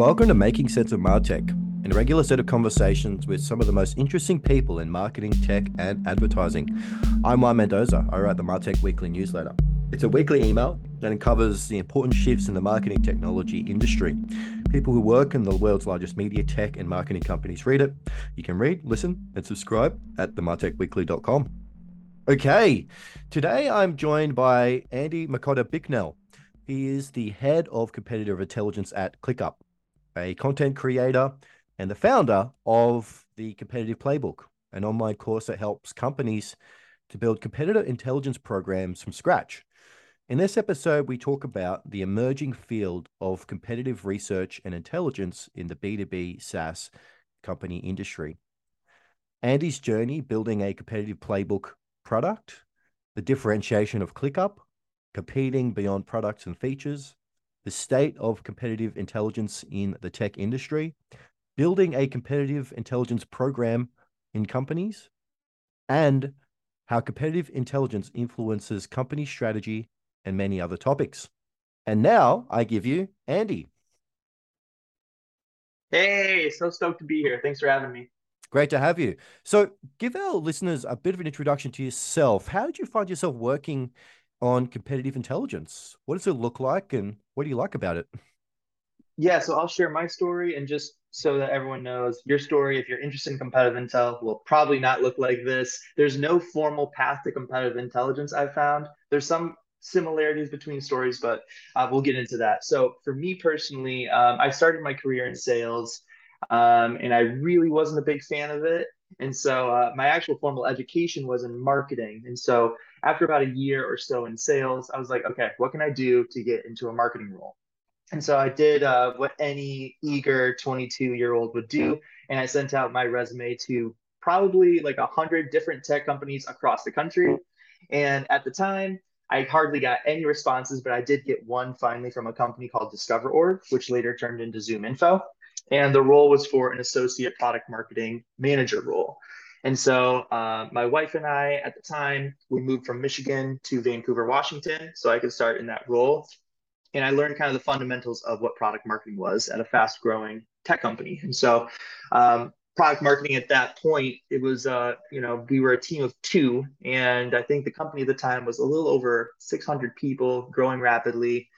Welcome to Making Sense of Martech, a regular set of conversations with some of the most interesting people in marketing, tech, and advertising. I'm Juan Mendoza. I write the Martech Weekly newsletter. It's a weekly email that uncovers the important shifts in the marketing technology industry. People who work in the world's largest media, tech, and marketing companies read it. You can read, listen, and subscribe at themartechweekly.com. Okay, today I'm joined by Andy Makotta Bicknell. He is the head of competitive intelligence at ClickUp, a content creator and the founder of the Competitive Playbook, an online course that helps companies to build competitor intelligence programs from scratch. In this episode, we talk about the emerging field of competitive research and intelligence in the B2B SaaS company industry. Andy's journey building a competitive playbook product, the differentiation of ClickUp, competing beyond products and features, the state of competitive intelligence in the tech industry, building a competitive intelligence program in companies, and how competitive intelligence influences company strategy and many other topics. And now I give you Andy. Hey, so stoked to be here. Thanks for having me. Great to have you. So, give our listeners a bit of an introduction to yourself. How did you find yourself working on competitive intelligence? What does it look like and what do you like about it? Yeah, so I'll share my story and just so that everyone knows your story, if you're interested in competitive intel, will probably not look like this. There's no formal path to competitive intelligence I've found. There's some similarities between stories, but uh, we'll get into that. So for me personally, um, I started my career in sales, um, and I really wasn't a big fan of it. And so uh, my actual formal education was in marketing. And so after about a year or so in sales, I was like, okay, what can I do to get into a marketing role? And so I did uh, what any eager 22 year old would do. And I sent out my resume to probably like a hundred different tech companies across the country. And at the time, I hardly got any responses, but I did get one finally from a company called DiscoverOrg, which later turned into ZoomInfo. And the role was for an associate product marketing manager role. And so uh, my wife and I, at the time, we moved from Michigan to Vancouver, Washington, so I could start in that role. And I learned kind of the fundamentals of what product marketing was at a fast growing tech company. And so um, product marketing at that point, it was, uh, you know, we were a team of two. And I think the company at the time was a little over 600 people, growing rapidly.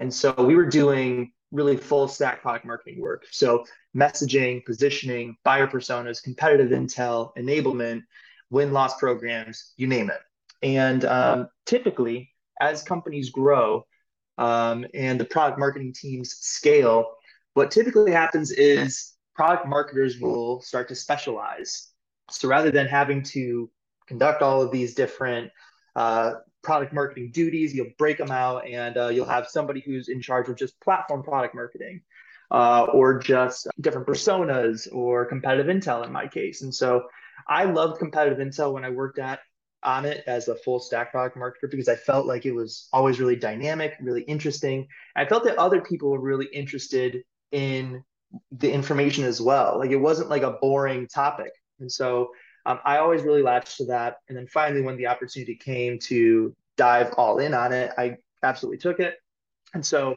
And so we were doing really full stack product marketing work. So messaging, positioning, buyer personas, competitive intel, enablement, win loss programs, you name it. And um, typically, as companies grow um, and the product marketing teams scale, what typically happens is product marketers will start to specialize. So rather than having to conduct all of these different uh, product marketing duties, you'll break them out and uh, you'll have somebody who's in charge of just platform product marketing uh, or just different personas or competitive intel in my case. And so I loved competitive intel when I worked at on it as a full stack product marketer because I felt like it was always really dynamic, really interesting. I felt that other people were really interested in the information as well. Like it wasn't like a boring topic. And so um, I always really latched to that. And then finally, when the opportunity came to dive all in on it, I absolutely took it. And so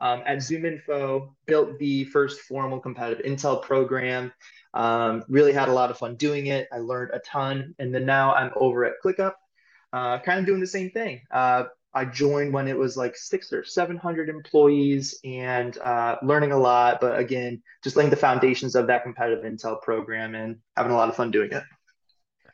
um, at ZoomInfo, built the first formal competitive intel program. Um, really had a lot of fun doing it. I learned a ton. And then now I'm over at ClickUp, uh, kind of doing the same thing. Uh, I joined when it was like six or 700 employees and uh, learning a lot. But again, just laying the foundations of that competitive intel program and having a lot of fun doing it.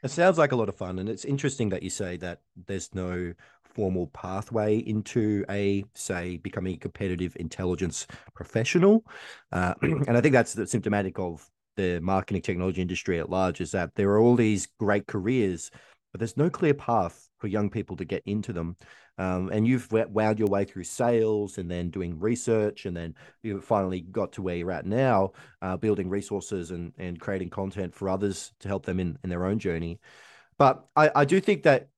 It sounds like a lot of fun. And it's interesting that you say that there's no formal pathway into a, say, becoming a competitive intelligence professional. Uh, and I think that's symptomatic of the marketing technology industry at large is that there are all these great careers, but there's no clear path for young people to get into them. Um, and you've wound your way through sales and then doing research, and then you finally got to where you're at now, uh, building resources and, and creating content for others to help them in, in their own journey. But I, I do think that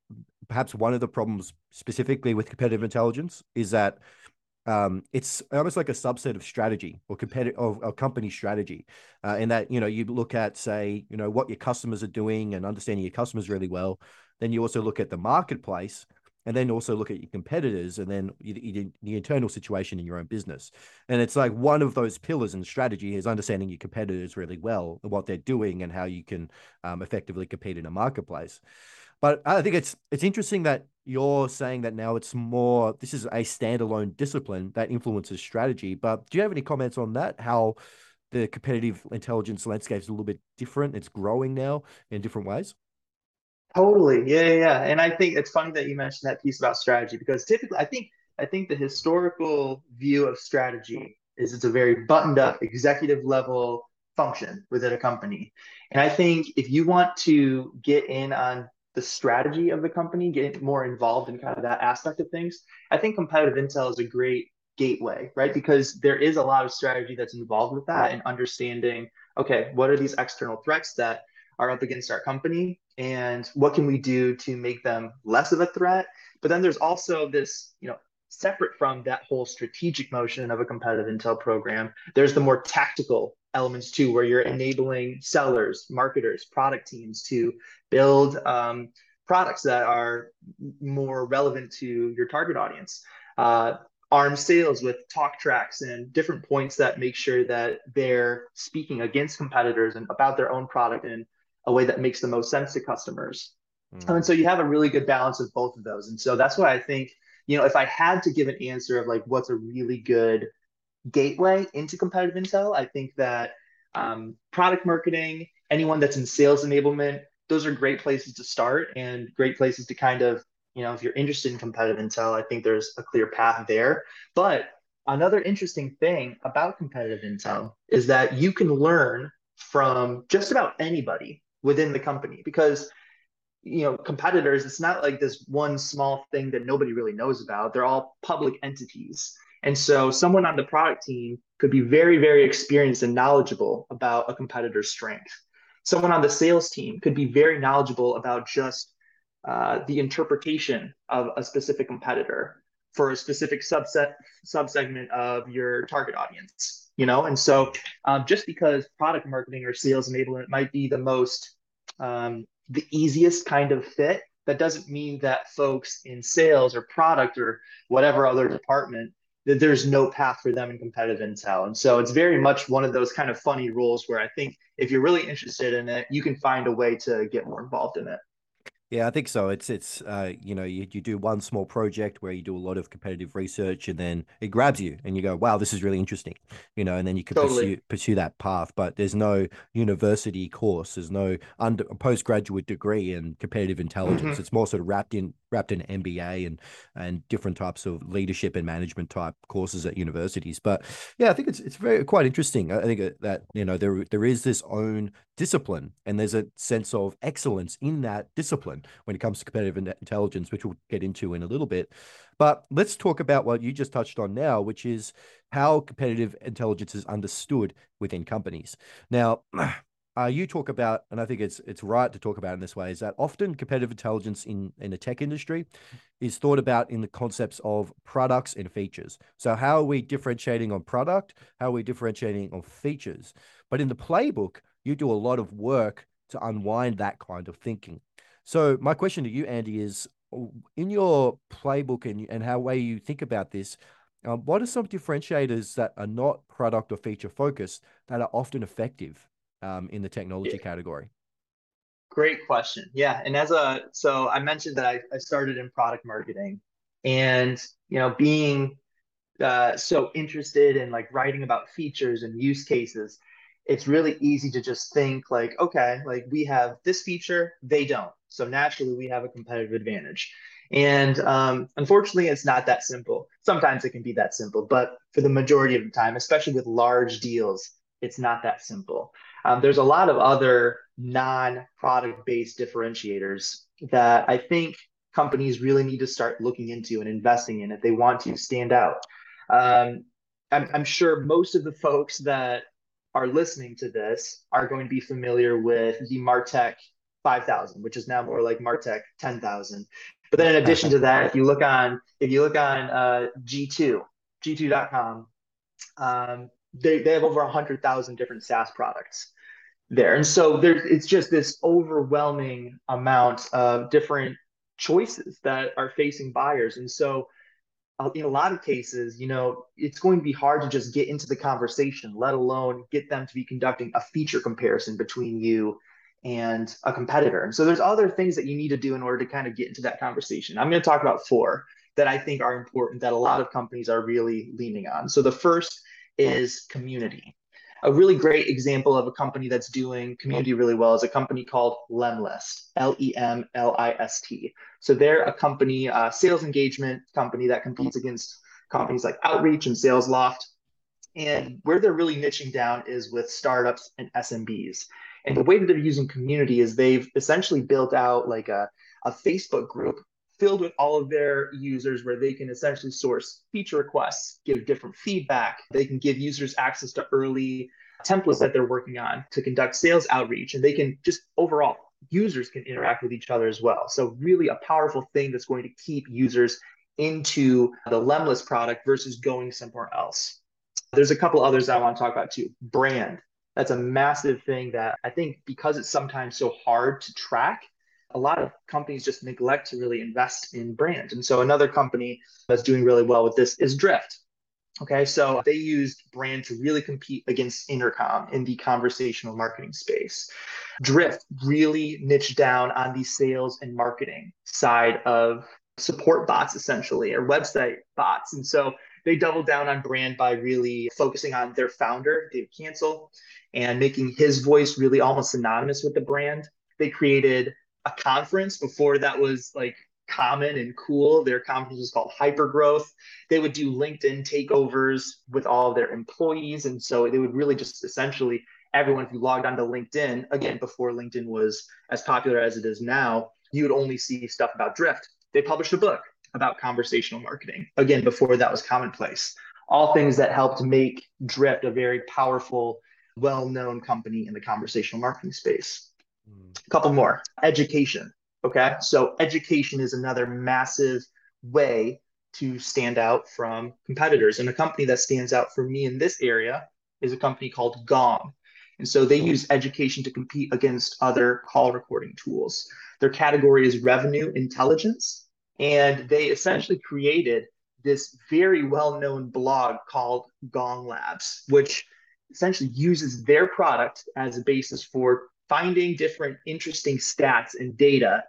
perhaps one of the problems specifically with competitive intelligence is that um, it's almost like a subset of strategy or competitive of company strategy uh, in that you know you look at say you know what your customers are doing and understanding your customers really well then you also look at the marketplace and then also look at your competitors and then the internal situation in your own business. And it's like one of those pillars in strategy is understanding your competitors really well, and what they're doing, and how you can um, effectively compete in a marketplace. But I think it's it's interesting that you're saying that now it's more this is a standalone discipline that influences strategy. But do you have any comments on that? How the competitive intelligence landscape is a little bit different. It's growing now in different ways. Totally. Yeah, yeah. And I think it's funny that you mentioned that piece about strategy because typically I think I think the historical view of strategy is it's a very buttoned up executive level function within a company. And I think if you want to get in on the strategy of the company, get more involved in kind of that aspect of things, I think competitive intel is a great gateway, right? Because there is a lot of strategy that's involved with that and understanding, okay, what are these external threats that are up against our company and what can we do to make them less of a threat but then there's also this you know separate from that whole strategic motion of a competitive intel program there's the more tactical elements too where you're enabling sellers marketers product teams to build um, products that are more relevant to your target audience uh, arm sales with talk tracks and different points that make sure that they're speaking against competitors and about their own product in a way that makes the most sense to customers. Mm. And so you have a really good balance of both of those. And so that's why I think, you know, if I had to give an answer of like what's a really good gateway into competitive intel, I think that um, product marketing, anyone that's in sales enablement, those are great places to start and great places to kind of, you know, if you're interested in competitive intel, I think there's a clear path there. But another interesting thing about competitive intel is that you can learn from just about anybody within the company because you know competitors it's not like this one small thing that nobody really knows about. They're all public entities and so someone on the product team could be very very experienced and knowledgeable about a competitor's strength someone on the sales team could be very knowledgeable about just uh, the interpretation of a specific competitor for a specific subset subsegment of your target audience you know and so um, just because product marketing or sales enablement might be the most um, the easiest kind of fit. That doesn't mean that folks in sales or product or whatever other department that there's no path for them in competitive intel. And so it's very much one of those kind of funny rules where I think if you're really interested in it, you can find a way to get more involved in it. Yeah, I think so. It's it's uh, you know you, you do one small project where you do a lot of competitive research and then it grabs you and you go wow this is really interesting, you know, and then you can totally. pursue pursue that path. But there's no university course, there's no under postgraduate degree in competitive intelligence. Mm-hmm. It's more sort of wrapped in wrapped in MBA and and different types of leadership and management type courses at universities. But yeah, I think it's it's very quite interesting. I think uh, that you know there there is this own discipline and there's a sense of excellence in that discipline when it comes to competitive intelligence, which we'll get into in a little bit. But let's talk about what you just touched on now, which is how competitive intelligence is understood within companies. Now, uh, you talk about, and I think it's it's right to talk about in this way, is that often competitive intelligence in in the tech industry is thought about in the concepts of products and features. So how are we differentiating on product? How are we differentiating on features? But in the playbook, you do a lot of work to unwind that kind of thinking. So my question to you, Andy, is in your playbook and, and how way you think about this, um, what are some differentiators that are not product or feature focused that are often effective um, in the technology yeah. category? Great question. Yeah, and as a so I mentioned that I, I started in product marketing, and you know being uh, so interested in like writing about features and use cases, it's really easy to just think like, okay, like we have this feature, they don't. So naturally, we have a competitive advantage. And um, unfortunately, it's not that simple. Sometimes it can be that simple, but for the majority of the time, especially with large deals, it's not that simple. Um, there's a lot of other non product based differentiators that I think companies really need to start looking into and investing in if they want to stand out. Um, I'm, I'm sure most of the folks that are listening to this are going to be familiar with the Martech 5000, which is now more like Martech 10,000. But then in addition to that, if you look on if you look on uh, G2, G2.com, um, they, they have over 100,000 different SaaS products there. And so there's it's just this overwhelming amount of different choices that are facing buyers. And so, uh, in a lot of cases, you know, it's going to be hard to just get into the conversation, let alone get them to be conducting a feature comparison between you and a competitor. And so, there's other things that you need to do in order to kind of get into that conversation. I'm going to talk about four that I think are important that a lot of companies are really leaning on. So, the first is community a really great example of a company that's doing community really well is a company called Lemlist, L E M L I S T. So they're a company, uh, sales engagement company that competes against companies like Outreach and Salesloft. And where they're really niching down is with startups and SMBs. And the way that they're using community is they've essentially built out like a, a Facebook group filled with all of their users where they can essentially source feature requests, give different feedback. They can give users access to early templates that they're working on to conduct sales outreach. And they can just overall, users can interact with each other as well. So, really, a powerful thing that's going to keep users into the Lemlist product versus going somewhere else. There's a couple others I want to talk about too. Brand. That's a massive thing that I think because it's sometimes so hard to track, a lot of companies just neglect to really invest in brand. And so another company that's doing really well with this is Drift. Okay, so they used brand to really compete against Intercom in the conversational marketing space. Drift really niched down on the sales and marketing side of support bots, essentially, or website bots. And so they doubled down on brand by really focusing on their founder, Dave Cancel, and making his voice really almost synonymous with the brand. They created a conference before that was like common and cool. Their conference was called Hypergrowth. They would do LinkedIn takeovers with all of their employees. And so they would really just essentially everyone, if you logged onto LinkedIn, again, before LinkedIn was as popular as it is now, you would only see stuff about Drift. They published a book about conversational marketing, again, before that was commonplace. All things that helped make Drift a very powerful, well known company in the conversational marketing space. A couple more. Education. Okay. So education is another massive way to stand out from competitors. And a company that stands out for me in this area is a company called Gong. And so they use education to compete against other call recording tools. Their category is revenue intelligence. And they essentially created this very well known blog called Gong Labs, which essentially uses their product as a basis for finding different interesting stats and data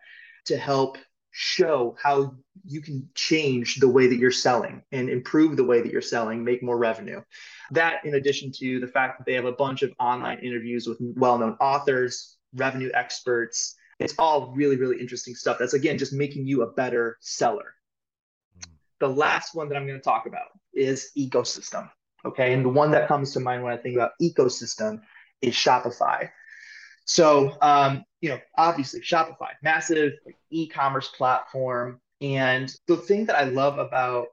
to help show how you can change the way that you're selling and improve the way that you're selling, make more revenue. That, in addition to the fact that they have a bunch of online interviews with well known authors, revenue experts, it's all really, really interesting stuff. That's again just making you a better seller. Hmm. The last one that I'm going to talk about is ecosystem. Okay. And the one that comes to mind when I think about ecosystem is Shopify. So, um, you know, obviously Shopify, massive e-commerce platform. And the thing that I love about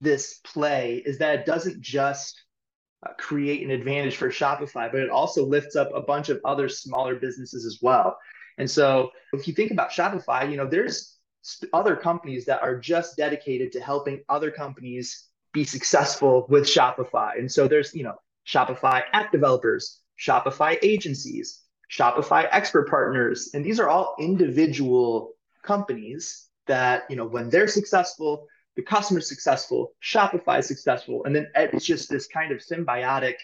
this play is that it doesn't just uh, create an advantage for Shopify, but it also lifts up a bunch of other smaller businesses as well. And so if you think about Shopify, you know, there's other companies that are just dedicated to helping other companies be successful with Shopify. And so there's, you know, Shopify app developers, Shopify agencies, Shopify expert partners. And these are all individual companies that, you know, when they're successful, the customer's successful, Shopify is successful. And then it's just this kind of symbiotic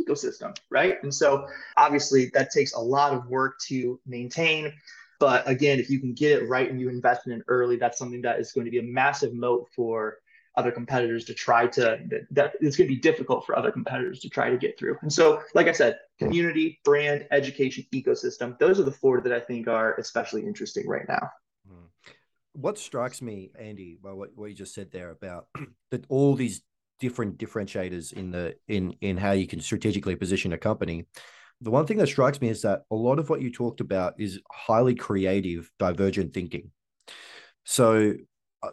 ecosystem, right? And so obviously that takes a lot of work to maintain. But again, if you can get it right and you invest in it early, that's something that is going to be a massive moat for other competitors to try to that it's going to be difficult for other competitors to try to get through. And so, like I said, community, brand, education, ecosystem, those are the four that I think are especially interesting right now. Hmm. What strikes me, Andy, by what, what you just said there about that all these different differentiators in the in in how you can strategically position a company. The one thing that strikes me is that a lot of what you talked about is highly creative, divergent thinking. So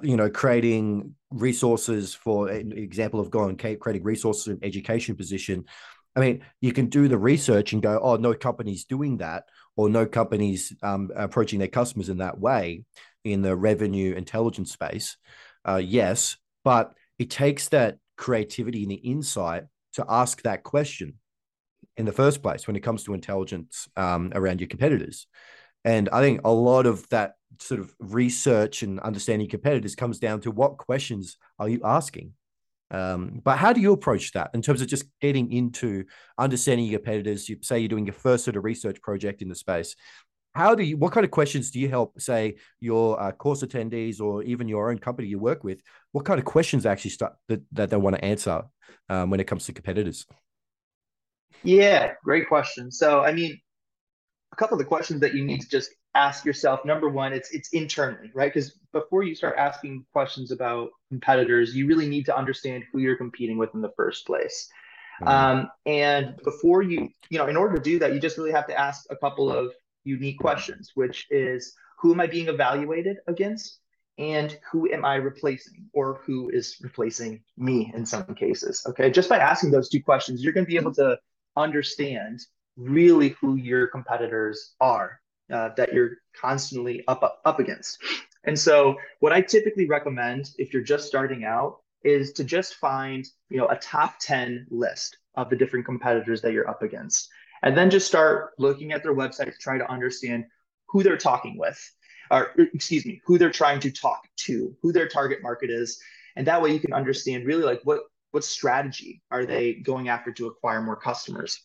you know, creating resources for an example of going creating resources in education position. I mean, you can do the research and go, oh, no company's doing that, or no company's um, approaching their customers in that way in the revenue intelligence space. Uh, yes, but it takes that creativity and the insight to ask that question in the first place when it comes to intelligence um, around your competitors. And I think a lot of that sort of research and understanding competitors comes down to what questions are you asking? Um, but how do you approach that in terms of just getting into understanding your competitors? You say you're doing your first sort of research project in the space. How do you what kind of questions do you help say your uh, course attendees or even your own company you work with what kind of questions actually start that, that they want to answer um, when it comes to competitors? Yeah great question. So i mean a couple of the questions that you need to just ask yourself number one it's it's internally right? Because before you start asking questions about competitors you really need to understand who you're competing with in the first place. Mm-hmm. um, and before you you know in order to do that you just really have to ask a couple of unique questions which is who am i being evaluated against? And who am i replacing? Or who is replacing me in some cases okay? Just by asking those two questions you're going to be able to understand really who your competitors are uh, that you're constantly up, up up against. And so, what I typically recommend if you're just starting out is to just find you know a top 10 list of the different competitors that you're up against. And then just start looking at their website to try to understand who they're talking with or excuse me who they're trying to talk to who their target market is. And that way you can understand really like what what strategy are they going after to acquire more customers.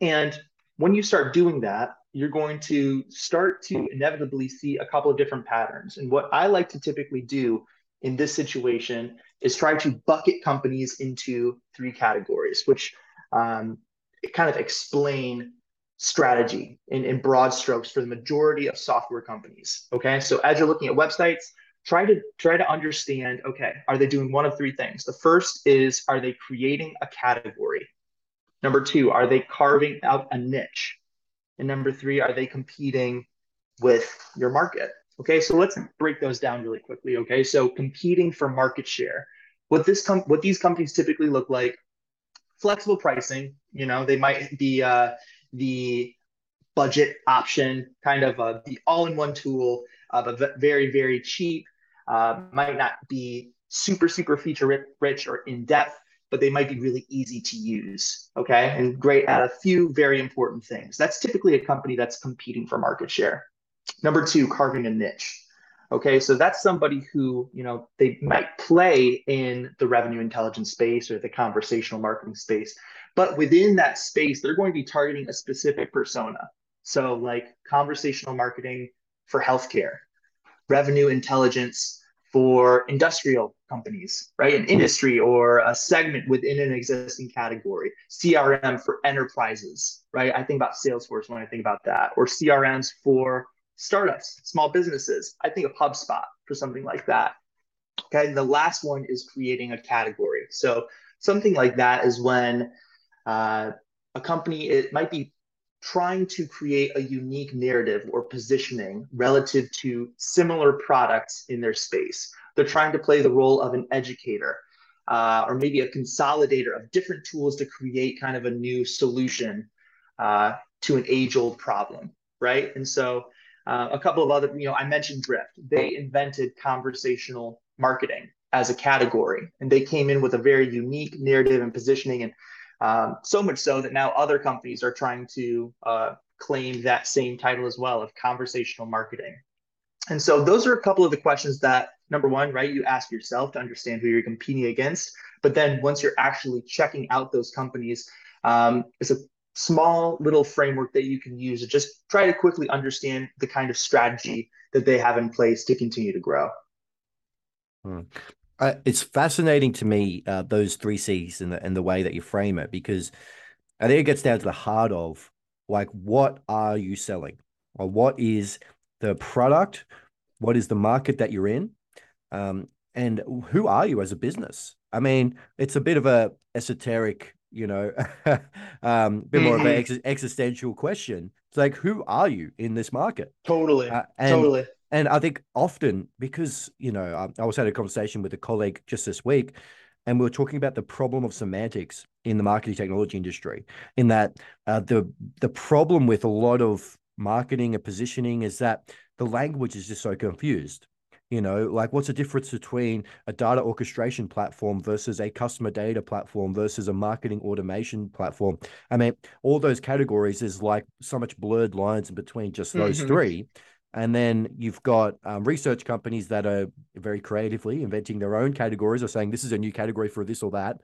And when you start doing that, you're going to start to inevitably see a couple of different patterns. And what I like to typically do in this situation is try to bucket companies into three categories, which um, kind of explain strategy in, in broad strokes for the majority of software companies. Okay. So as you're looking at websites, try to try to understand okay are they doing one of three things the first is are they creating a category Number two, are they carving out a niche? And number three, are they competing with your market? Okay, so let's break those down really quickly. Okay, so competing for market share. What this com- what these companies typically look like, flexible pricing. You know, they might be uh, the budget option, kind of uh, the all-in-one tool, uh, but very very cheap. Uh, might not be super super feature rich or in depth, but they might be really easy to use. Okay. And great at a few very important things. That's typically a company that's competing for market share. Number two, carving a niche. Okay. So that's somebody who, you know, they might play in the revenue intelligence space or the conversational marketing space, but within that space, they're going to be targeting a specific persona. So, like conversational marketing for healthcare, revenue intelligence for industrial companies, right? An industry or a segment within an existing category. CRM for enterprises, right? I think about Salesforce when I think about that, or CRMs for startups, small businesses. I think of HubSpot for something like that. Okay. And the last one is creating a category. So something like that is when uh, a company it might be trying to create a unique narrative or positioning relative to similar products in their space. They're trying to play the role of an educator uh, or maybe a consolidator of different tools to create kind of a new solution uh, to an age old problem, right? And so uh, a couple of other, you know, I mentioned Drift. They invented conversational marketing as a category, and they came in with a very unique narrative and positioning and um, so much so that now other companies are trying to uh, claim that same title as well of conversational marketing. And so those are a couple of the questions that number one, right, you ask yourself to understand who you're competing against. But then once you're actually checking out those companies, um, it's a small little framework that you can use to just try to quickly understand the kind of strategy that they have in place to continue to grow. Hmm uh, it's fascinating to me uh, those three C's and the and the way that you frame it because I think it gets down to the heart of like what are you selling or what is the product, what is the market that you're in, um, and who are you as a business? I mean, it's a bit of a esoteric, you know, um, bit more mm-hmm. of an ex- existential question. It's like, who are you in this market? Totally, uh, totally and I think often because, you know, I, I was having a conversation with a colleague just this week, and we were talking about the problem of semantics in the marketing technology industry. In that, uh, the the problem with a lot of marketing and positioning is that the language is just so confused. You know, like what's the difference between a data orchestration platform versus a customer data platform versus a marketing automation platform? I mean, all those categories is like so much blurred lines in between just those mm-hmm. three And then you've got um, research companies that are very creatively inventing their own categories or saying this is a new category for this or that.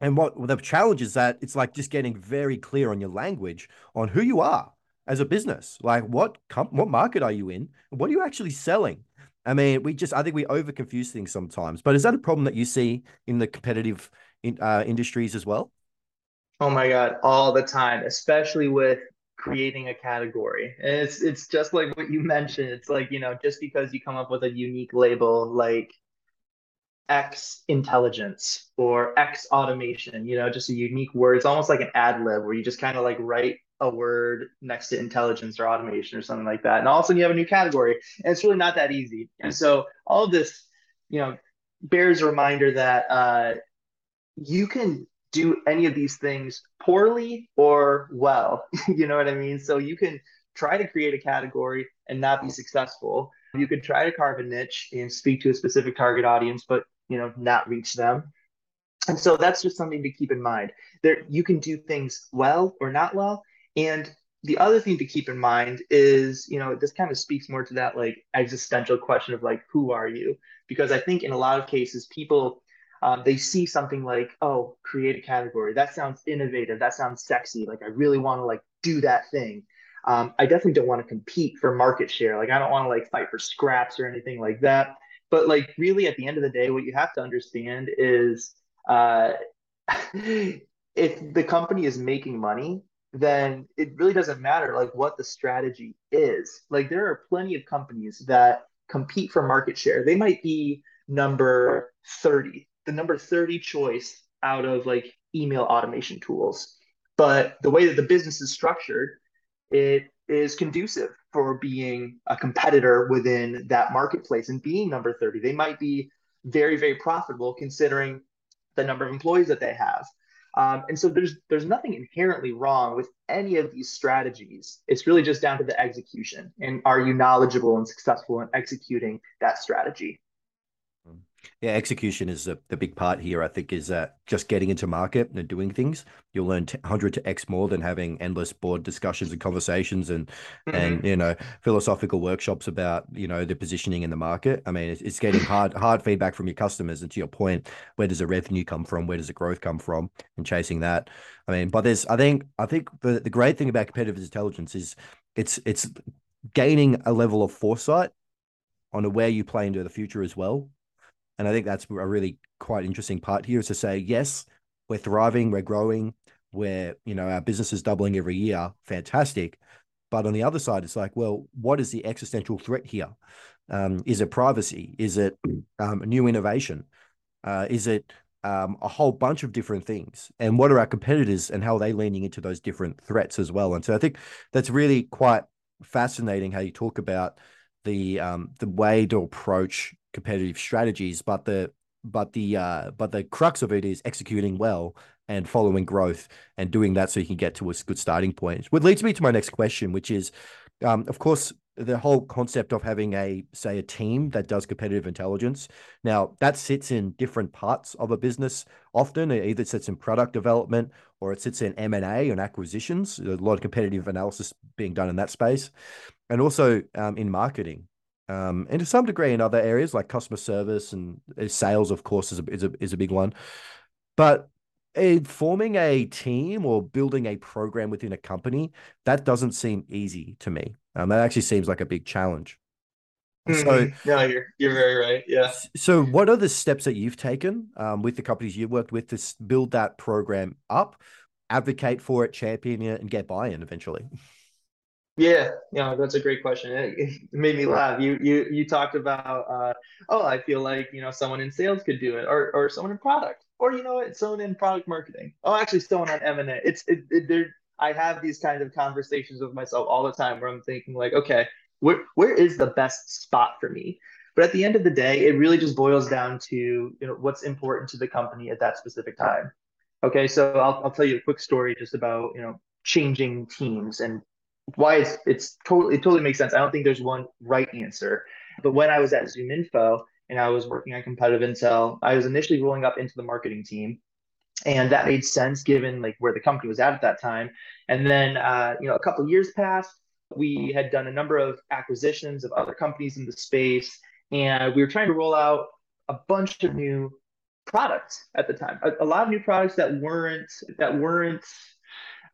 And what the challenge is that it's like just getting very clear on your language on who you are as a business. Like what what market are you in? What are you actually selling? I mean, we just I think we over confuse things sometimes. But is that a problem that you see in the competitive in, uh, industries as well? Oh my God, all the time, especially with creating a category. And it's it's just like what you mentioned. It's like, you know, just because you come up with a unique label like X intelligence or X automation, you know, just a unique word. It's almost like an ad lib where you just kind of like write a word next to intelligence or automation or something like that. And all of a sudden you have a new category. And it's really not that easy. And so all of this, you know, bears a reminder that uh, you can do any of these things poorly or well. you know what I mean? So you can try to create a category and not be successful. You could try to carve a niche and speak to a specific target audience, but you know, not reach them. And so that's just something to keep in mind. There you can do things well or not well. And the other thing to keep in mind is, you know, this kind of speaks more to that like existential question of like, who are you? Because I think in a lot of cases, people um, they see something like, oh, create a category. That sounds innovative. That sounds sexy. Like I really want to like do that thing. Um, I definitely don't want to compete for market share. Like I don't want to like fight for scraps or anything like that. But like really, at the end of the day, what you have to understand is uh, if the company is making money, then it really doesn't matter like what the strategy is. Like there are plenty of companies that compete for market share. They might be number 30, the number 30 choice out of like email automation tools. But the way that the business is structured, it is conducive for being a competitor within that marketplace and being number 30. They might be very, very profitable considering the number of employees that they have. Um, and so there's there's nothing inherently wrong with any of these strategies. It's really just down to the execution and are you knowledgeable and successful in executing that strategy? Yeah, execution is the, the big part here. I think is that just getting into market and doing things. You'll learn 100 to X more than having endless board discussions and conversations and mm-hmm. and you know philosophical workshops about you know the positioning in the market. I mean, it's, it's getting hard hard feedback from your customers. And to your point, where does the revenue come from? Where does the growth come from? And chasing that. I mean, but there's I think I think the the great thing about competitive intelligence is it's it's gaining a level of foresight on where you play into the future as well and I think that's a really quite interesting part here is to say, yes, we're thriving, we're growing, we're, you know, our business is doubling every year. Fantastic. But on the other side, it's like, well, what is the existential threat here? Um, is it privacy? Is it um, new innovation? Uh, is it um, a whole bunch of different things? And what are our competitors and how are they leaning into those different threats as well? And so I think that's really quite fascinating how you talk about the um, the way to approach competitive strategies, but the but the uh, but the crux of it is executing well and following growth and doing that so you can get to a good starting point. Which leads me to my next question, which is, um, of course, the whole concept of having a say a team that does competitive intelligence. Now that sits in different parts of a business. Often it either sits in product development or it sits in M and A and acquisitions. a lot of competitive analysis being done in that space, and also um, in marketing um, and to some degree in other areas like customer service and uh, sales, of course, is a, is a, is a big one. But in forming a team or building a program within a company, that doesn't seem easy to me. Um, that actually seems like a big challenge. Mm-hmm. So, no, you're you're very right. Yeah. So, what are the steps that you've taken um, with the companies you've worked with to build that program up, advocate for it, champion it, and get buy-in eventually? Yeah, yeah, that's a great question. It, it made me laugh. You you you talked about uh, oh, I feel like you know someone in sales could do it, or or someone in product, or you know what, someone in product marketing. Oh, actually, someone on M and A. It's it, it there. I have these kind of conversations with myself all the time where I'm thinking like, okay, where where is the best spot for me? But at the end of the day, it really just boils down to you know what's important to the company at that specific time. Okay, so I'll I'll tell you a quick story just about you know changing teams and why it's it's totally it totally makes sense. I don't think there's one right answer. But when I was at ZoomInfo and I was working on competitive intel, I was initially rolling up into the marketing team. And that made sense given like where the company was at at that time. And then uh, you know, a couple years passed we had done a number of acquisitions of other companies in the space, and we were trying to roll out a bunch of new products at the time. A, a lot of new products that weren't that weren't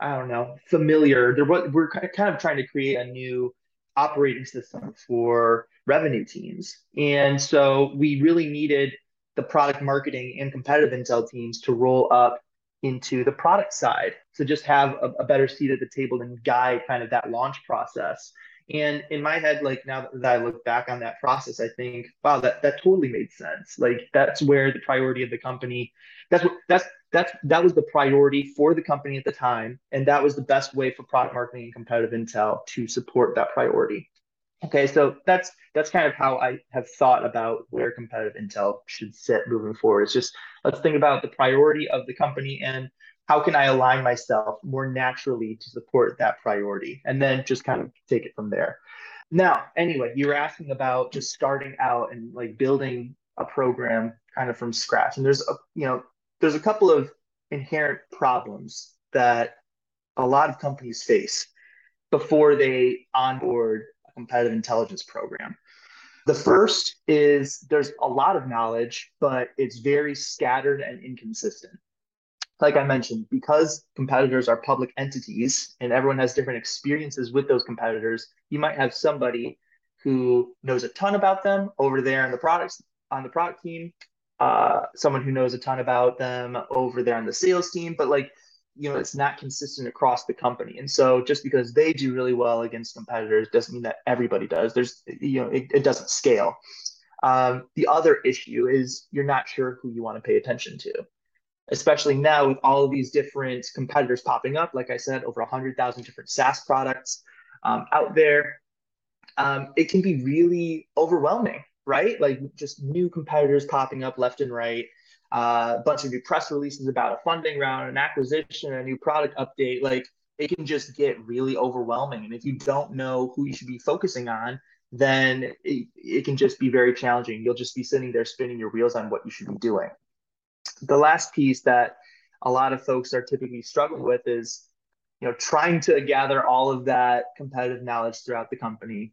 I don't know familiar. There was we're kind of trying to create a new operating system for revenue teams, and so we really needed the product marketing and competitive intel teams to roll up into the product side to just have a, a, better seat at the table and guide kind of that launch process. And in my head, like now that I look back on that process, I think, wow, that that totally made sense. Like that's where the priority of the company, that's what that's that's that was the priority for the company at the time, and that was the best way for product marketing and competitive intel to support that priority. Okay, so that's that's kind of how I have thought about where competitive intel should sit moving forward. It's just let's think about the priority of the company and how can I align myself more naturally to support that priority, and then just kind of take it from there. Now, anyway, you were asking about just starting out and like building a program kind of from scratch, and there's a you know there's a couple of inherent problems that a lot of companies face before they onboard a competitive intelligence program. The first is there's a lot of knowledge, but it's very scattered and inconsistent. Like I mentioned, because competitors are public entities and everyone has different experiences with those competitors, you might have somebody who knows a ton about them over there on the products on the product team, uh, someone who knows a ton about them over there on the sales team, but like you know it's not consistent across the company. And so just because they do really well against competitors doesn't mean that everybody does. There's you know it, it doesn't scale. Um, the other issue is you're not sure who you want to pay attention to especially now with all of these different competitors popping up. Like i said over 100000 different saas products um, out there. Um, it can be really overwhelming right like just new competitors popping up left and right uh, a bunch of new press releases about a funding round, an acquisition, a new product update. Like it can just get really overwhelming. And if you don't know who you should be focusing on, then it, it can just be very challenging. You'll just be sitting there spinning your wheels on what you should be doing. The last piece that a lot of folks are typically struggling with is you know trying to gather all of that competitive knowledge throughout the company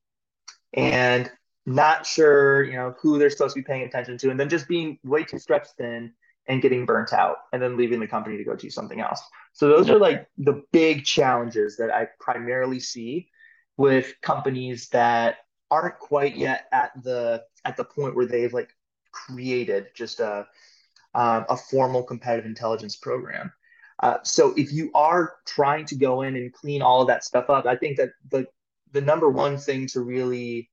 and not sure, you know, who they're supposed to be paying attention to, and then just being way too stretched thin and getting burnt out and then leaving the company to go do something else. So those are like the big challenges that I primarily see with companies that aren't quite yet at the at the point where they've like created just a um, a formal competitive intelligence program. Uh, so if you are trying to go in and clean all of that stuff up, I think that the the number one thing to really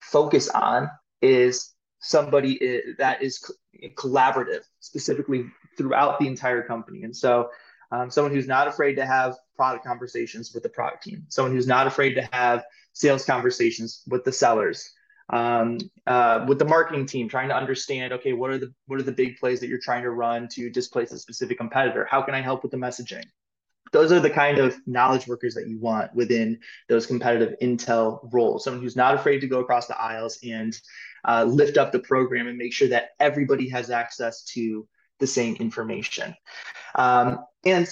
focus on is somebody that is collaborative, specifically throughout the entire company. And so, um, someone who's not afraid to have product conversations with the product team, someone who's not afraid to have sales conversations with the sellers, um, uh, with the marketing team, trying to understand, okay, what are the what are the big plays that you're trying to run to displace a specific competitor? How can I help with the messaging? Those are the kind of knowledge workers that you want within those competitive intel roles. Someone who's not afraid to go across the aisles and uh, lift up the program and make sure that everybody has access to the same information. Um, and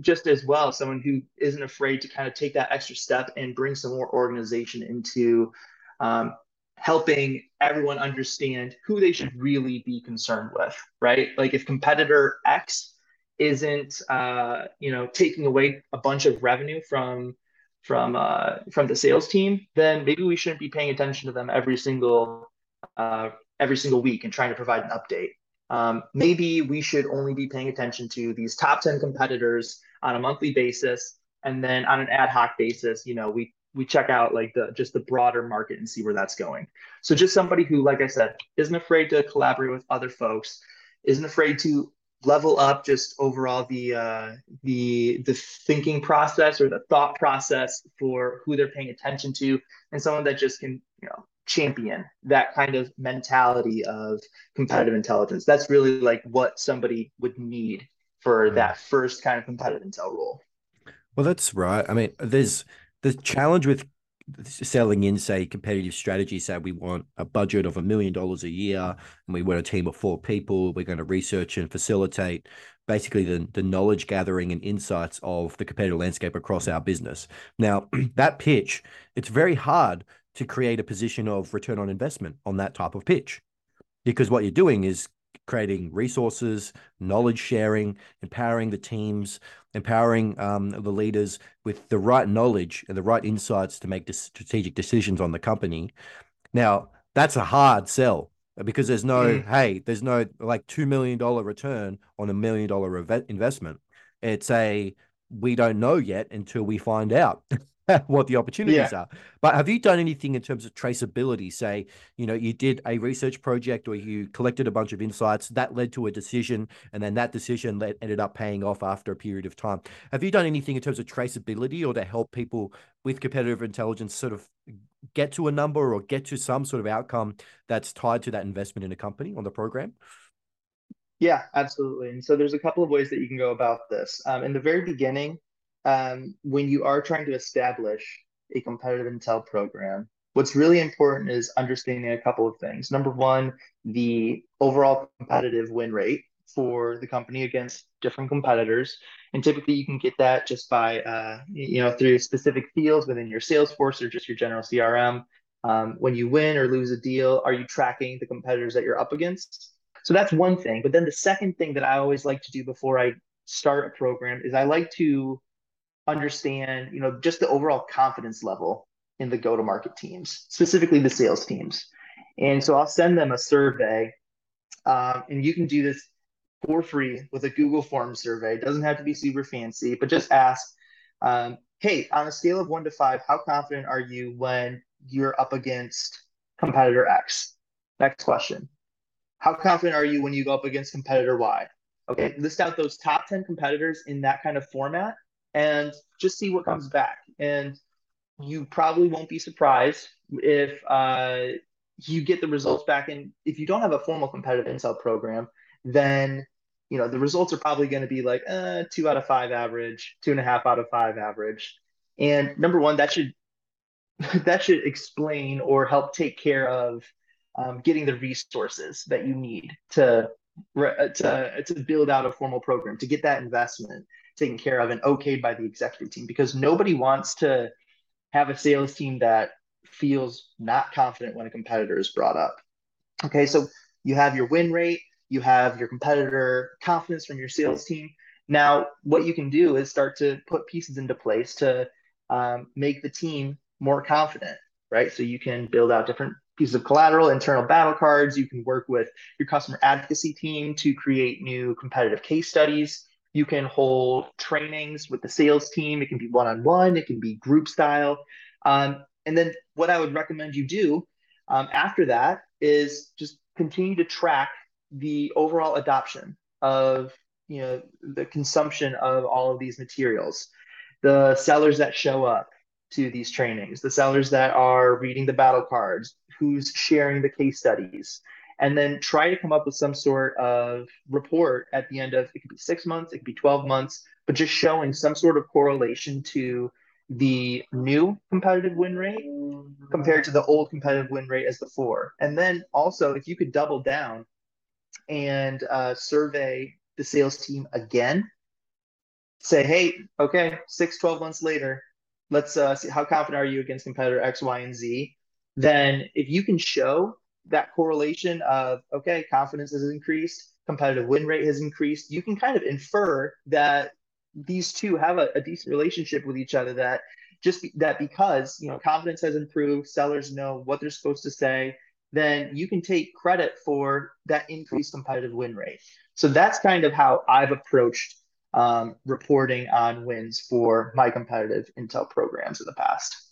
just as well, someone who isn't afraid to kind of take that extra step and bring some more organization into um, helping everyone understand who they should really be concerned with, right? Like if competitor X isn't uh, you know taking away a bunch of revenue from from uh, from the sales team, then maybe we shouldn't be paying attention to them every single uh, every single week and trying to provide an update. Um, maybe we should only be paying attention to these top 10 competitors on a monthly basis and then on an ad hoc basis you know we we check out like the just the broader market and see where that's going so just somebody who like i said isn't afraid to collaborate with other folks isn't afraid to level up just overall the uh, the the thinking process or the thought process for who they're paying attention to, and someone that just can you know champion that kind of mentality of competitive intelligence. That's really like what somebody would need for that first kind of competitive intel role. Well, that's right. I mean, there's the challenge with selling in, say, competitive strategy, say we want a budget of a million dollars a year and we want a team of four people, we're going to research and facilitate basically the, the knowledge gathering and insights of the competitive landscape across our business. Now, that pitch, it's very hard to create a position of return on investment on that type of pitch because what you're doing is creating resources, knowledge sharing, empowering the teams, empowering um, the leaders with the right knowledge and the right insights to make strategic decisions on the company. Now, that's a hard sell because there's no, mm. hey, there's no like $2 million return on a million dollar investment. It's a, we don't know yet until we find out. what the opportunities yeah. are. But have you done anything in terms of traceability? Say, you know, you did a research project or you collected a bunch of insights that led to a decision, and then that decision led, ended up paying off after a period of time. Have you done anything in terms of traceability or to help people with competitive intelligence sort of get to a number or get to some sort of outcome that's tied to that investment in a company on the program? Yeah, absolutely. And so there's a couple of ways that you can go about this. Um, in the very beginning, um, when you are trying to establish a competitive intel program, what's really important is understanding a couple of things. Number one, the overall competitive win rate for the company against different competitors. And typically you can get that just by, uh, you know, through specific fields within your Salesforce or just your general CRM. Um, when you win or lose a deal, are you tracking the competitors that you're up against? So that's one thing. But then the second thing that I always like to do before I start a program is I like to understand, you know, just the overall confidence level in the go-to-market teams, specifically the sales teams. And so I'll send them a survey, um, and you can do this for free with a Google Form survey. It doesn't have to be super fancy, but just ask, um, hey, on a scale of one to five, how confident are you when you're up against competitor X? Next question. How confident are you when you go up against competitor Y? Okay, list out those top 10 competitors in that kind of format and just see what comes back. And you probably won't be surprised if uh, you get the results back. And if you don't have a formal competitive intel program, then you know the results are probably going to be like uh, two out of five average, two and a half out of five average. And number one, that should that should explain or help take care of um, getting the resources that you need to to to build out a formal program to get that investment taken care of and okayed by the executive team because nobody wants to have a sales team that feels not confident when a competitor is brought up. Okay, so you have your win rate, you have your competitor confidence from your sales team. Now, what you can do is start to put pieces into place to um, make the team more confident, right? So you can build out different pieces of collateral, internal battle cards. You can work with your customer advocacy team to create new competitive case studies. You can hold trainings with the sales team. It can be one on one, it can be group style. Um, and then what I would recommend you do um, after that is just continue to track the overall adoption of you know the consumption of all of these materials the sellers that show up to these trainings the sellers that are reading the battle cards who's sharing the case studies and then try to come up with some sort of report at the end of it could be six months, it could be 12 months, but just showing some sort of correlation to the new competitive win rate compared to the old competitive win rate as before. And then also, if you could double down and uh, survey the sales team again, say, hey, okay, six, 12 months later, let's uh, see how confident are you against competitor X, Y, and Z. Then, if you can show that correlation of okay, confidence has increased, competitive win rate has increased, you can kind of infer that these two have a, a decent relationship with each other. That just be, that because you know confidence has improved, sellers know what they're supposed to say, then you can take credit for that increased competitive win rate. So that's kind of how I've approached um, reporting on wins for my competitive intel programs in the past.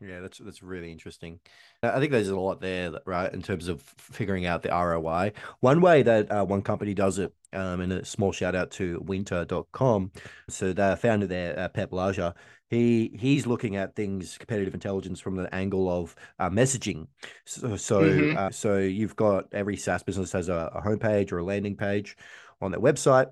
Yeah, that's that's really interesting. I think there's a lot there, right, in terms of figuring out the ROI. One way that uh, one company does it, um, and a small shout out to wynter.com. So the founder there, uh, Pep Laja, he he's looking at things competitive intelligence from the angle of uh, messaging. So so, mm-hmm. uh, so you've got every SaaS business has a, a homepage or a landing page on their website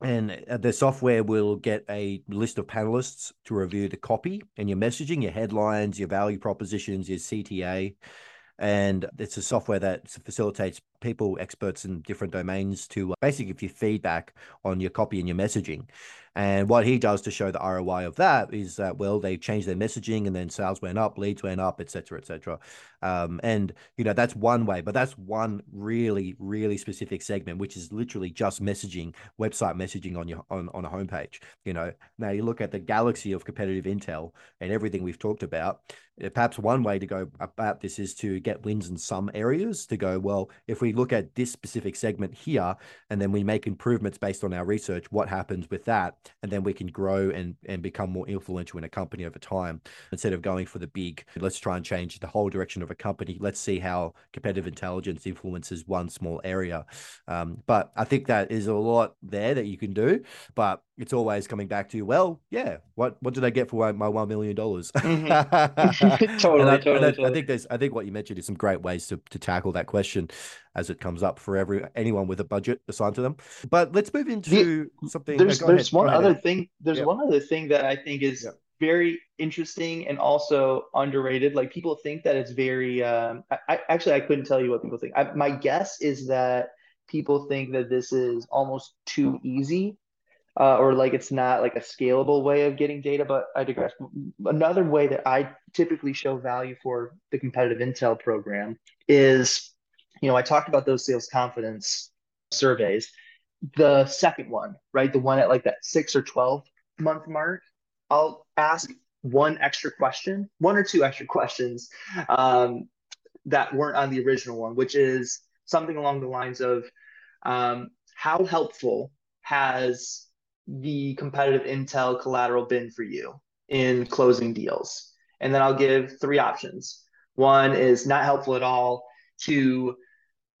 and uh, the software will get a list of panelists to review the copy and your messaging, your headlines, your value propositions, your CTA. And it's a software that facilitates people, experts in different domains to uh, basically give you feedback on your copy and your messaging. And what he does to show the ROI of that is that, well, they changed their messaging and then sales went up, leads went up, et cetera, et cetera. Um, and, you know, that's one way, but that's one really, really specific segment, which is literally just messaging, website messaging on your on, on a homepage. You know, now you look at the galaxy of competitive intel and everything we've talked about. Eh, perhaps one way to go about this is to get wins in some areas to go, well, if we look at this specific segment here and then we make improvements based on our research, what happens with that? and then we can grow and and become more influential in a company over time instead of going for the big let's try and change the whole direction of a company let's see how competitive intelligence influences one small area um, but i think that is a lot there that you can do but it's always coming back to well yeah what what did i get for my one million dollars? Mm-hmm. totally, I, totally, I, totally, I think there's i think what you mentioned is some great ways to, to tackle that question as it comes up for every anyone with a budget assigned to them. But let's move into something there's there's one other thing there's one other thing that i think is very interesting and also underrated. Like people think that it's very um I, I actually i couldn't tell you what people think. I, my guess is that people think that this is almost too easy uh, or like it's not like a scalable way of getting data. But I digress. Another way that I typically show value for the competitive intel program is, you know, I talked about those sales confidence surveys. The second one, right, the one at like that six or twelve month mark, I'll ask one extra question, one or two extra questions um, that weren't on the original one, which is something along the lines of um, how helpful has the competitive intel collateral been for you in closing deals? And then I'll give three options. One is not helpful at all, two,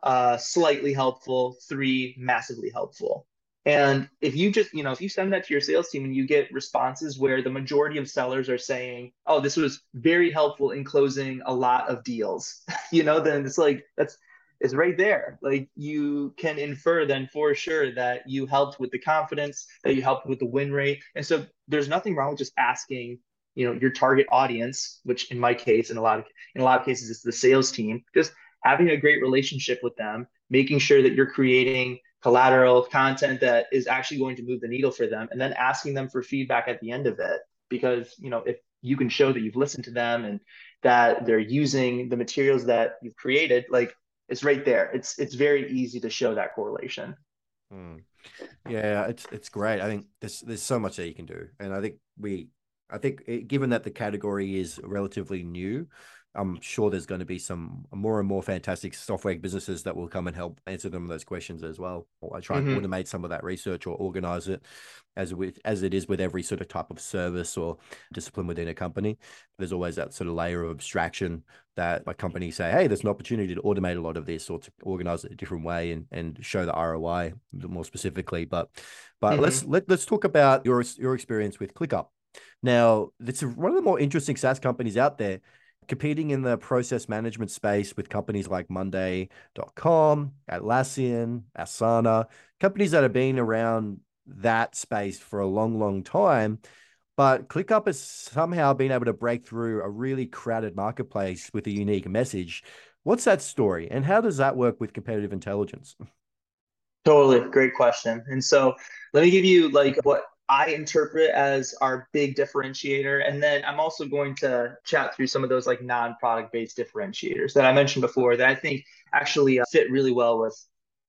uh, slightly helpful, three, massively helpful. And if you just, you know, if you send that to your sales team and you get responses where the majority of sellers are saying, oh, this was very helpful in closing a lot of deals, you know, then it's like, that's, is right there. Like you can infer then for sure that you helped with the confidence, that you helped with the win rate. And so there's nothing wrong with just asking, you know, your target audience, which in my case, in a lot of in a lot of cases, it's the sales team, just having a great relationship with them, making sure that you're creating collateral content that is actually going to move the needle for them, and then asking them for feedback at the end of it. Because you know, if you can show that you've listened to them and that they're using the materials that you've created, like it's right there. It's it's very easy to show that correlation. Hmm. Yeah, it's it's great. I think there's there's so much that you can do, and I think we, I think it, given that the category is relatively new, I'm sure there's going to be some more and more fantastic software businesses that will come and help answer them those questions as well. I try mm-hmm. and automate some of that research or organize it as with as it is with every sort of type of service or discipline within a company. There's always that sort of layer of abstraction that a company say, hey, there's an opportunity to automate a lot of this or to organize it a different way and, and show the ROI more specifically. But but mm-hmm. let's let, let's talk about your your experience with ClickUp. Now, it's one of the more interesting SaaS companies out there competing in the process management space with companies like Monday.com, Atlassian, Asana, companies that have been around that space for a long, long time. But ClickUp has somehow been able to break through a really crowded marketplace with a unique message. What's that story, and how does that work with competitive intelligence? Totally, great question. And so, let me give you like what I interpret as our big differentiator. And then I'm also going to chat through some of those like non product based differentiators that I mentioned before that I think actually uh, fit really well with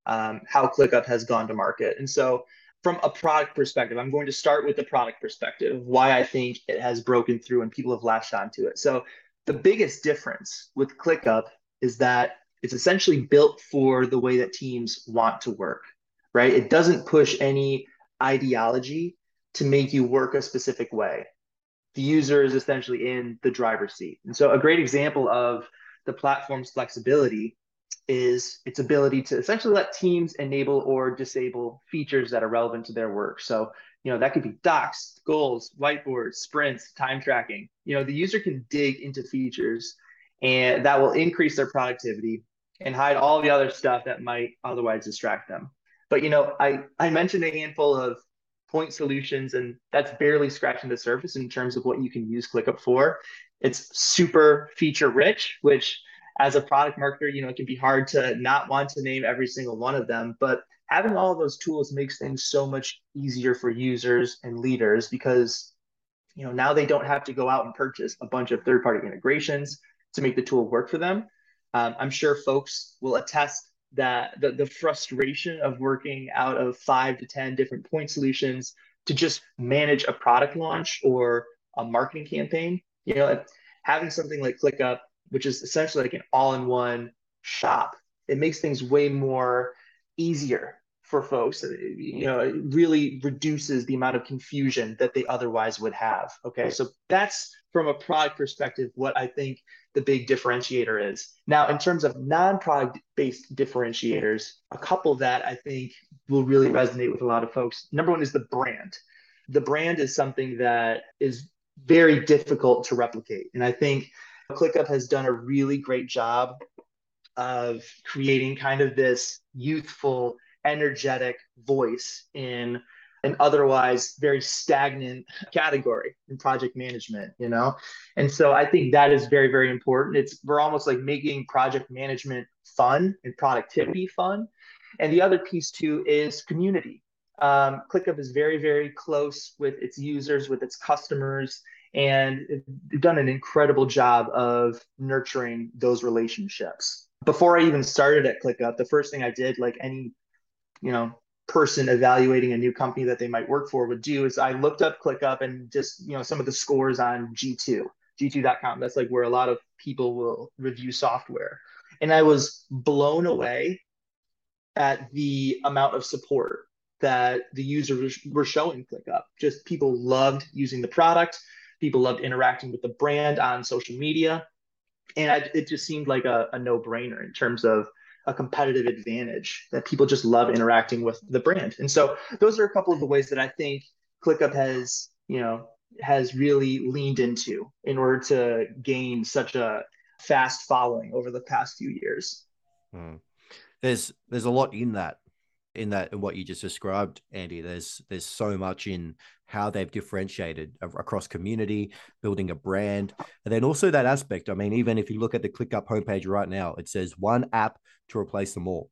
um, how ClickUp has gone to market. And so, from a product perspective, I'm going to start with the product perspective, why I think it has broken through and people have latched onto it. So, the biggest difference with ClickUp is that it's essentially built for the way that teams want to work, right? It doesn't push any ideology to make you work a specific way. The user is essentially in the driver's seat. And so, a great example of the platform's flexibility is its ability to essentially let teams enable or disable features that are relevant to their work. So, you know, that could be docs, goals, whiteboards, sprints, time tracking. You know, the user can dig into features and that will increase their productivity and hide all the other stuff that might otherwise distract them. But you know, I I mentioned a handful of point solutions, and that's barely scratching the surface in terms of what you can use ClickUp for. It's super feature rich, which as a product marketer, you know, it can be hard to not want to name every single one of them, but having all those tools makes things so much easier for users and leaders because you know now they don't have to go out and purchase a bunch of third-party integrations to make the tool work for them. Um, I'm sure folks will attest that the, the frustration of working out of five to 10 different point solutions to just manage a product launch or a marketing campaign. You know, having something like ClickUp, which is essentially like an all in one shop, it makes things way more easier for folks. You know, it really reduces the amount of confusion that they otherwise would have. Okay. So that's from a product perspective what I think the big differentiator is. Now, in terms of non product based differentiators, a couple that I think will really resonate with a lot of folks. Number one is the brand. The brand is something that is very difficult to replicate. And I think ClickUp has done a really great job of creating kind of this youthful, energetic voice in an otherwise very stagnant category in project management, you know? And so I think that is very, very important. It's we're almost like making project management fun and productivity fun. And the other piece too is community. Um, ClickUp is very, very close with its users, with its customers, and they've done an incredible job of nurturing those relationships. Before I even started at ClickUp, the first thing I did, like any, you know, person evaluating a new company that they might work for would do is I looked up ClickUp and just, you know, some of the scores on G2, G2.com. That's like where a lot of people will review software. And I was blown away at the amount of support that the users were showing ClickUp. Just people loved using the product. People loved interacting with the brand on social media. And I, it just seemed like a, a no brainer in terms of a competitive advantage that people just love interacting with the brand. And so those are a couple of the ways that I think ClickUp has, you know, has really leaned into in order to gain such a fast following over the past few years. Hmm. There's there's a lot in that in that in what you just described andy there's there's so much in how they've differentiated across community building a brand and then also that aspect i mean even if you look at the clickup homepage right now it says one app to replace them all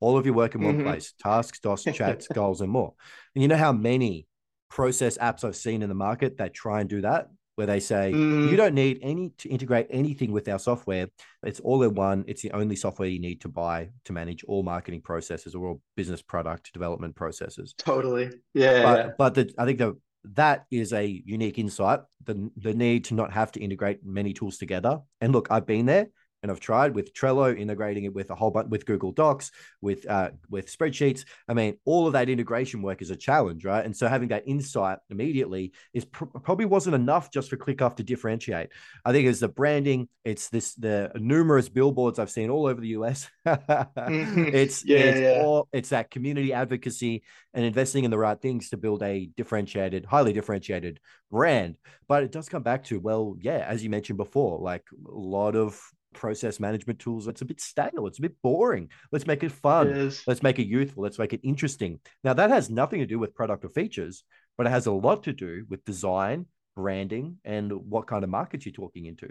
all of your work in one mm-hmm. place tasks docs chats goals and more and you know how many process apps i've seen in the market that try and do that where they say mm. you don't need any to integrate anything with our software. It's all in one. It's the only software you need to buy to manage all marketing processes or all business product development processes. Totally. Yeah. But, yeah. but the, I think the that is a unique insight. The the need to not have to integrate many tools together. And look, I've been there and I've tried with Trello, integrating it with a whole bunch with Google Docs, with uh, with spreadsheets. I mean, all of that integration work is a challenge, right? And so having that insight immediately is pr- probably wasn't enough just for ClickUp to differentiate. I think it's the branding, it's this the numerous billboards I've seen all over the US. mm-hmm. It's yeah, it's yeah. all it's that community advocacy and investing in the right things to build a differentiated, highly differentiated brand. But it does come back to well, yeah, as you mentioned before, like a lot of process management tools. It's a bit stale. It's a bit boring. Let's make it fun. It let's make it youthful. Let's make it interesting. Now, that has nothing to do with product or features, but it has a lot to do with design, branding, and what kind of markets you're talking into.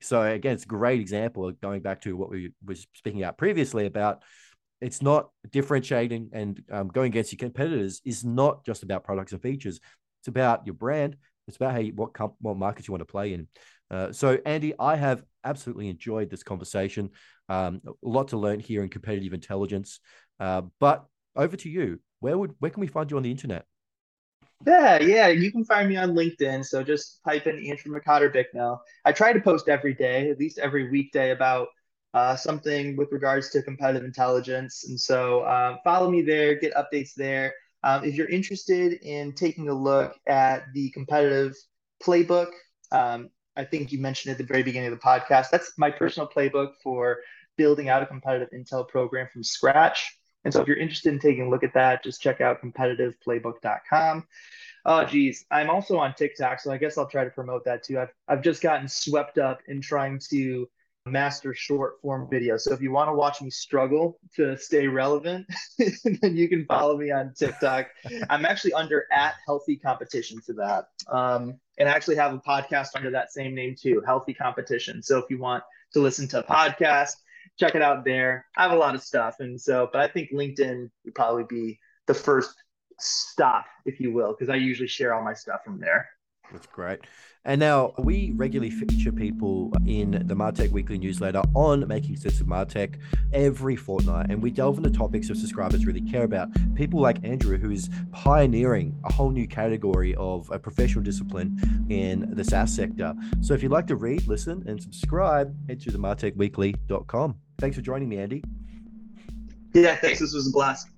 So, again, it's a great example of going back to what we were speaking about previously about it's not differentiating and um, going against your competitors is not just about products and features. It's about your brand. It's about how you, what comp, what markets you want to play in. Uh, so, Andy, I have absolutely enjoyed this conversation. Um, a lot to learn here in competitive intelligence. Uh, but over to you. Where would where can we find you on the internet? Yeah, yeah, you can find me on LinkedIn. So just type in Andrew McCotter Bicknell. I try to post every day, at least every weekday, about uh, something with regards to competitive intelligence. And so uh, follow me there, get updates there. Um, if you're interested in taking a look at the competitive playbook, um, I think you mentioned at the very beginning of the podcast. That's my personal playbook for building out a competitive intel program from scratch. And so if you're interested in taking a look at that, just check out competitiveplaybook.com. Oh, geez. I'm also on TikTok, so I guess I'll try to promote that too. I've, I've just gotten swept up in trying to master short form video. So if you want to watch me struggle to stay relevant, then you can follow me on TikTok. I'm actually under at healthy competition to that. Um, and I actually have a podcast under that same name too, healthy competition. So if you want to listen to a podcast, check it out there. I have a lot of stuff. And so, but I think LinkedIn would probably be the first stop, if you will, because I usually share all my stuff from there. That's great. And now we regularly feature people in the Martech Weekly newsletter on Making Sense of Martech every fortnight. And we delve into topics that subscribers really care about. People like Andrew, who is pioneering a whole new category of a professional discipline in the SaaS sector. So if you'd like to read, listen, and subscribe, head to the martechweekly.com. Thanks for joining me, Andy. Yeah, thanks. This was a blast.